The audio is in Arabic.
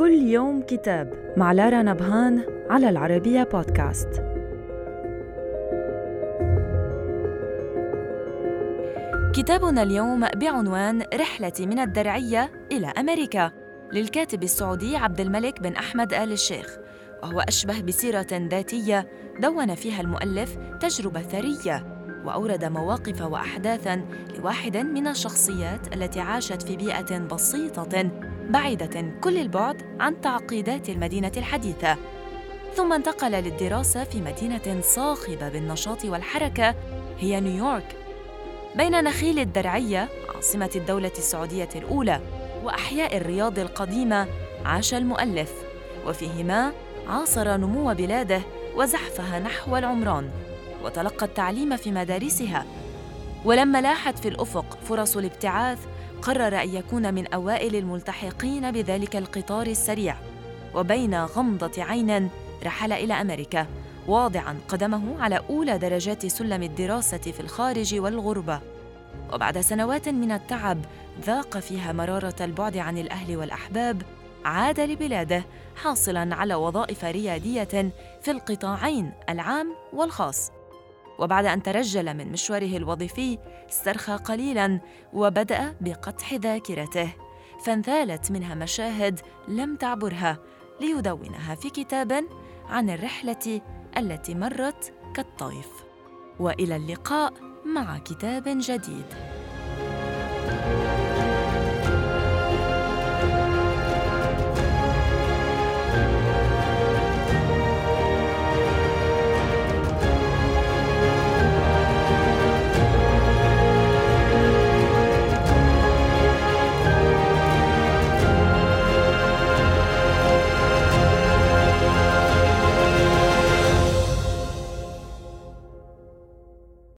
كل يوم كتاب مع لارا نبهان على العربية بودكاست. كتابنا اليوم بعنوان رحلتي من الدرعية إلى أمريكا. للكاتب السعودي عبد الملك بن أحمد آل الشيخ وهو أشبه بسيرة ذاتية دون فيها المؤلف تجربة ثرية. وأورد مواقف واحداثا لواحد من الشخصيات التي عاشت في بيئة بسيطة بعيدة كل البعد عن تعقيدات المدينة الحديثة. ثم انتقل للدراسة في مدينة صاخبة بالنشاط والحركة هي نيويورك بين نخيل الدرعية عاصمة الدولة السعودية الأولى وأحياء الرياض القديمة عاش المؤلف. وفيهما عاصر نمو بلاده وزحفها نحو العمران. وتلقى التعليم في مدارسها. ولما لاحت في الأفق فرص الابتعاث قرر أن يكون من أوائل الملتحقين بذلك القطار السريع. وبين غمضة عين رحل إلى أمريكا واضعا قدمه على أولى درجات سلم الدراسة في الخارج والغربة. وبعد سنوات من التعب ذاق فيها مرارة البعد عن الأهل والأحباب عاد لبلاده حاصلا على وظائف ريادية في القطاعين العام والخاص. وبعد أن ترجل من مشواره الوظيفي استرخى قليلاً وبدأ بقتح ذاكرته فانثالت منها مشاهد لم تعبرها ليدونها في كتاب عن الرحلة التي مرت كالطيف. وإلى اللقاء مع كتاب جديد.